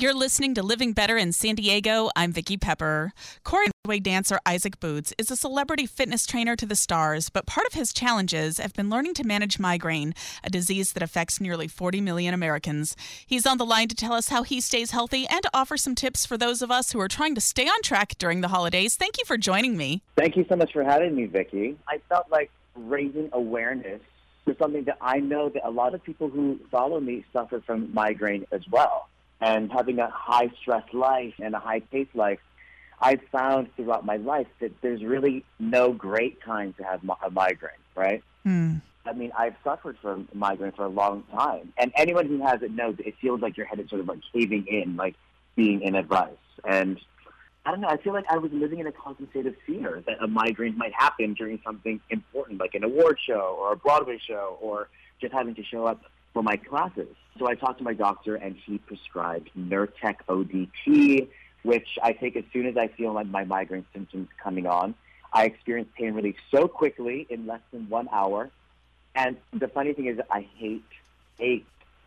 You're listening to Living Better in San Diego. I'm Vicki Pepper. Corey dancer Isaac Boots is a celebrity fitness trainer to the stars, but part of his challenges have been learning to manage migraine, a disease that affects nearly 40 million Americans. He's on the line to tell us how he stays healthy and offer some tips for those of us who are trying to stay on track during the holidays. Thank you for joining me. Thank you so much for having me, Vicki. I felt like raising awareness for something that I know that a lot of people who follow me suffer from migraine as well. And having a high stress life and a high paced life, I've found throughout my life that there's really no great time to have a migraine, right? Mm. I mean, I've suffered from migraine for a long time. And anyone who has it knows it feels like your head is sort of like caving in, like being in a vice. And I don't know, I feel like I was living in a constant state of fear that a migraine might happen during something important, like an award show or a Broadway show or just having to show up for my classes. So I talked to my doctor and he prescribed Nurtec ODT which I take as soon as I feel like my migraine symptoms coming on. I experience pain relief so quickly in less than one hour. And the funny thing is, I hate, hate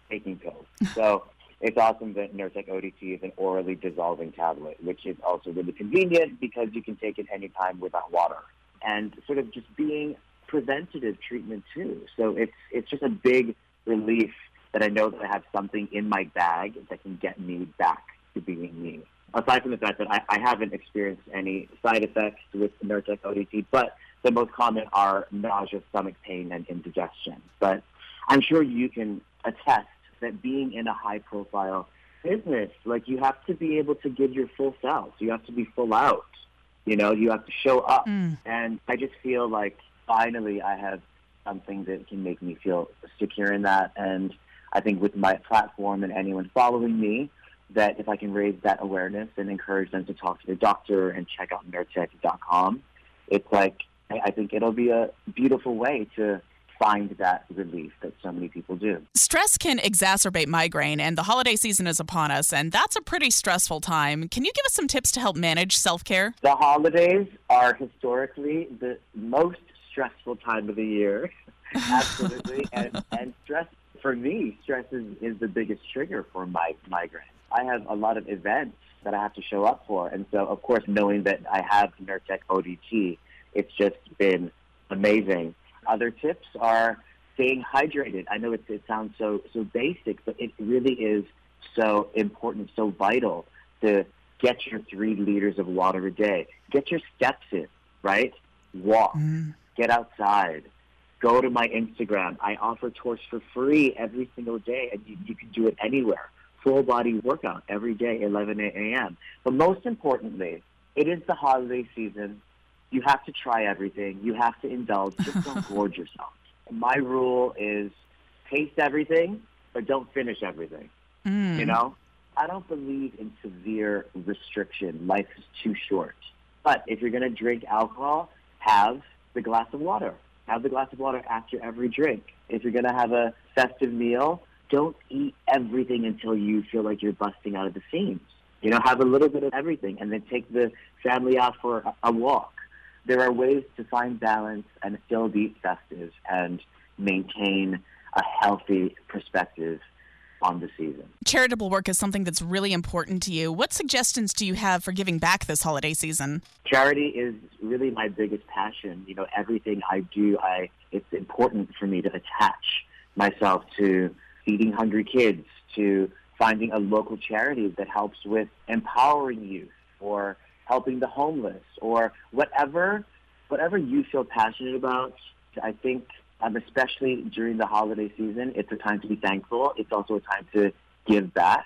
taking pills. So it's awesome that Nurtec ODT is an orally dissolving tablet, which is also really convenient because you can take it anytime without water. And sort of just being preventative treatment too. So it's it's just a big relief that I know that I have something in my bag that can get me back to being me aside from the fact that I, I haven't experienced any side effects with Nurtec ODT, but the most common are nausea, stomach pain, and indigestion. But I'm sure you can attest that being in a high profile business, like you have to be able to give your full self. You have to be full out. You know, you have to show up. Mm. And I just feel like finally I have something that can make me feel secure in that. And I think with my platform and anyone following me, that if I can raise that awareness and encourage them to talk to their doctor and check out Nurtec.com, it's like I think it'll be a beautiful way to find that relief that so many people do. Stress can exacerbate migraine, and the holiday season is upon us, and that's a pretty stressful time. Can you give us some tips to help manage self care? The holidays are historically the most stressful time of the year. Absolutely. and, and stress, for me, stress is, is the biggest trigger for my migraine. I have a lot of events that I have to show up for. And so, of course, knowing that I have Nurtec ODT, it's just been amazing. Other tips are staying hydrated. I know it, it sounds so, so basic, but it really is so important, so vital to get your three liters of water a day. Get your steps in, right? Walk, Mm. Get outside, go to my Instagram. I offer tours for free every single day, and you, you can do it anywhere. Full body workout every day, 11 a.m. But most importantly, it is the holiday season. You have to try everything. You have to indulge. Just don't gorge yourself. My rule is taste everything, but don't finish everything. Mm. You know, I don't believe in severe restriction. Life is too short. But if you're going to drink alcohol, have the glass of water. Have the glass of water after every drink. If you're going to have a festive meal, don't eat everything until you feel like you're busting out of the seams. You know, have a little bit of everything and then take the family out for a, walk. There are ways to find balance and still be festive and maintain a healthy perspective on the season. Charitable work is something that's really important to you. What suggestions do you have for giving back this holiday season? Charity is really my biggest passion. You know, everything I do, I it's important for me to attach myself to feeding hungry kids, to finding a local charity that helps with empowering youth or helping the homeless or whatever whatever you feel passionate about. I think um, especially during the holiday season, it's a time to be thankful. It's also a time to give back.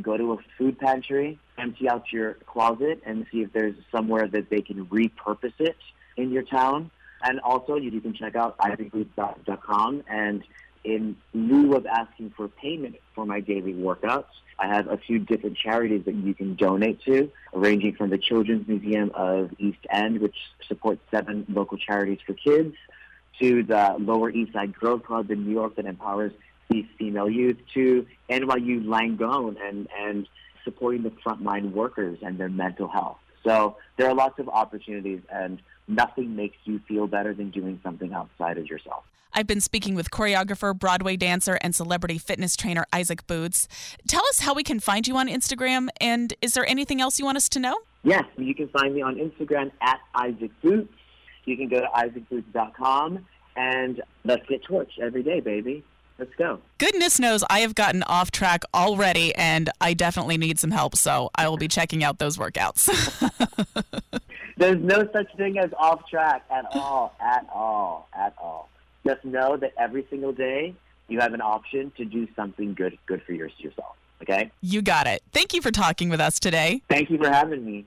Go to a food pantry, empty out your closet, and see if there's somewhere that they can repurpose it in your town. And also, you, can check out isaacboots.com. And in lieu of asking for payment for my daily workouts, I have a few different charities that you can donate to, ranging from the Children's Museum of East End, which supports seven local charities for kids, to the Lower East Side Girls Club in New York that empowers these female youth, to NYU Langone and, and supporting the frontline workers and their mental health. So there are lots of opportunities, and nothing makes you feel better than doing something outside of yourself. I've been speaking with choreographer, Broadway dancer, and celebrity fitness trainer Isaac Boots. Tell us how we can find you on Instagram, and is there anything else you want us to know? Yes, you can find me on Instagram at Isaac Boots. You can go to isaacboots.com and let's get Torch'd every day, baby. Let's go. Goodness knows I have gotten off track already, and I definitely need some help, so I will be checking out those workouts. There's no such thing as off track at all, at all, at all. Just know that every single day you have an option to do something good, good for yourself. Okay? You got it. Thank you for talking with us today. Thank you for having me.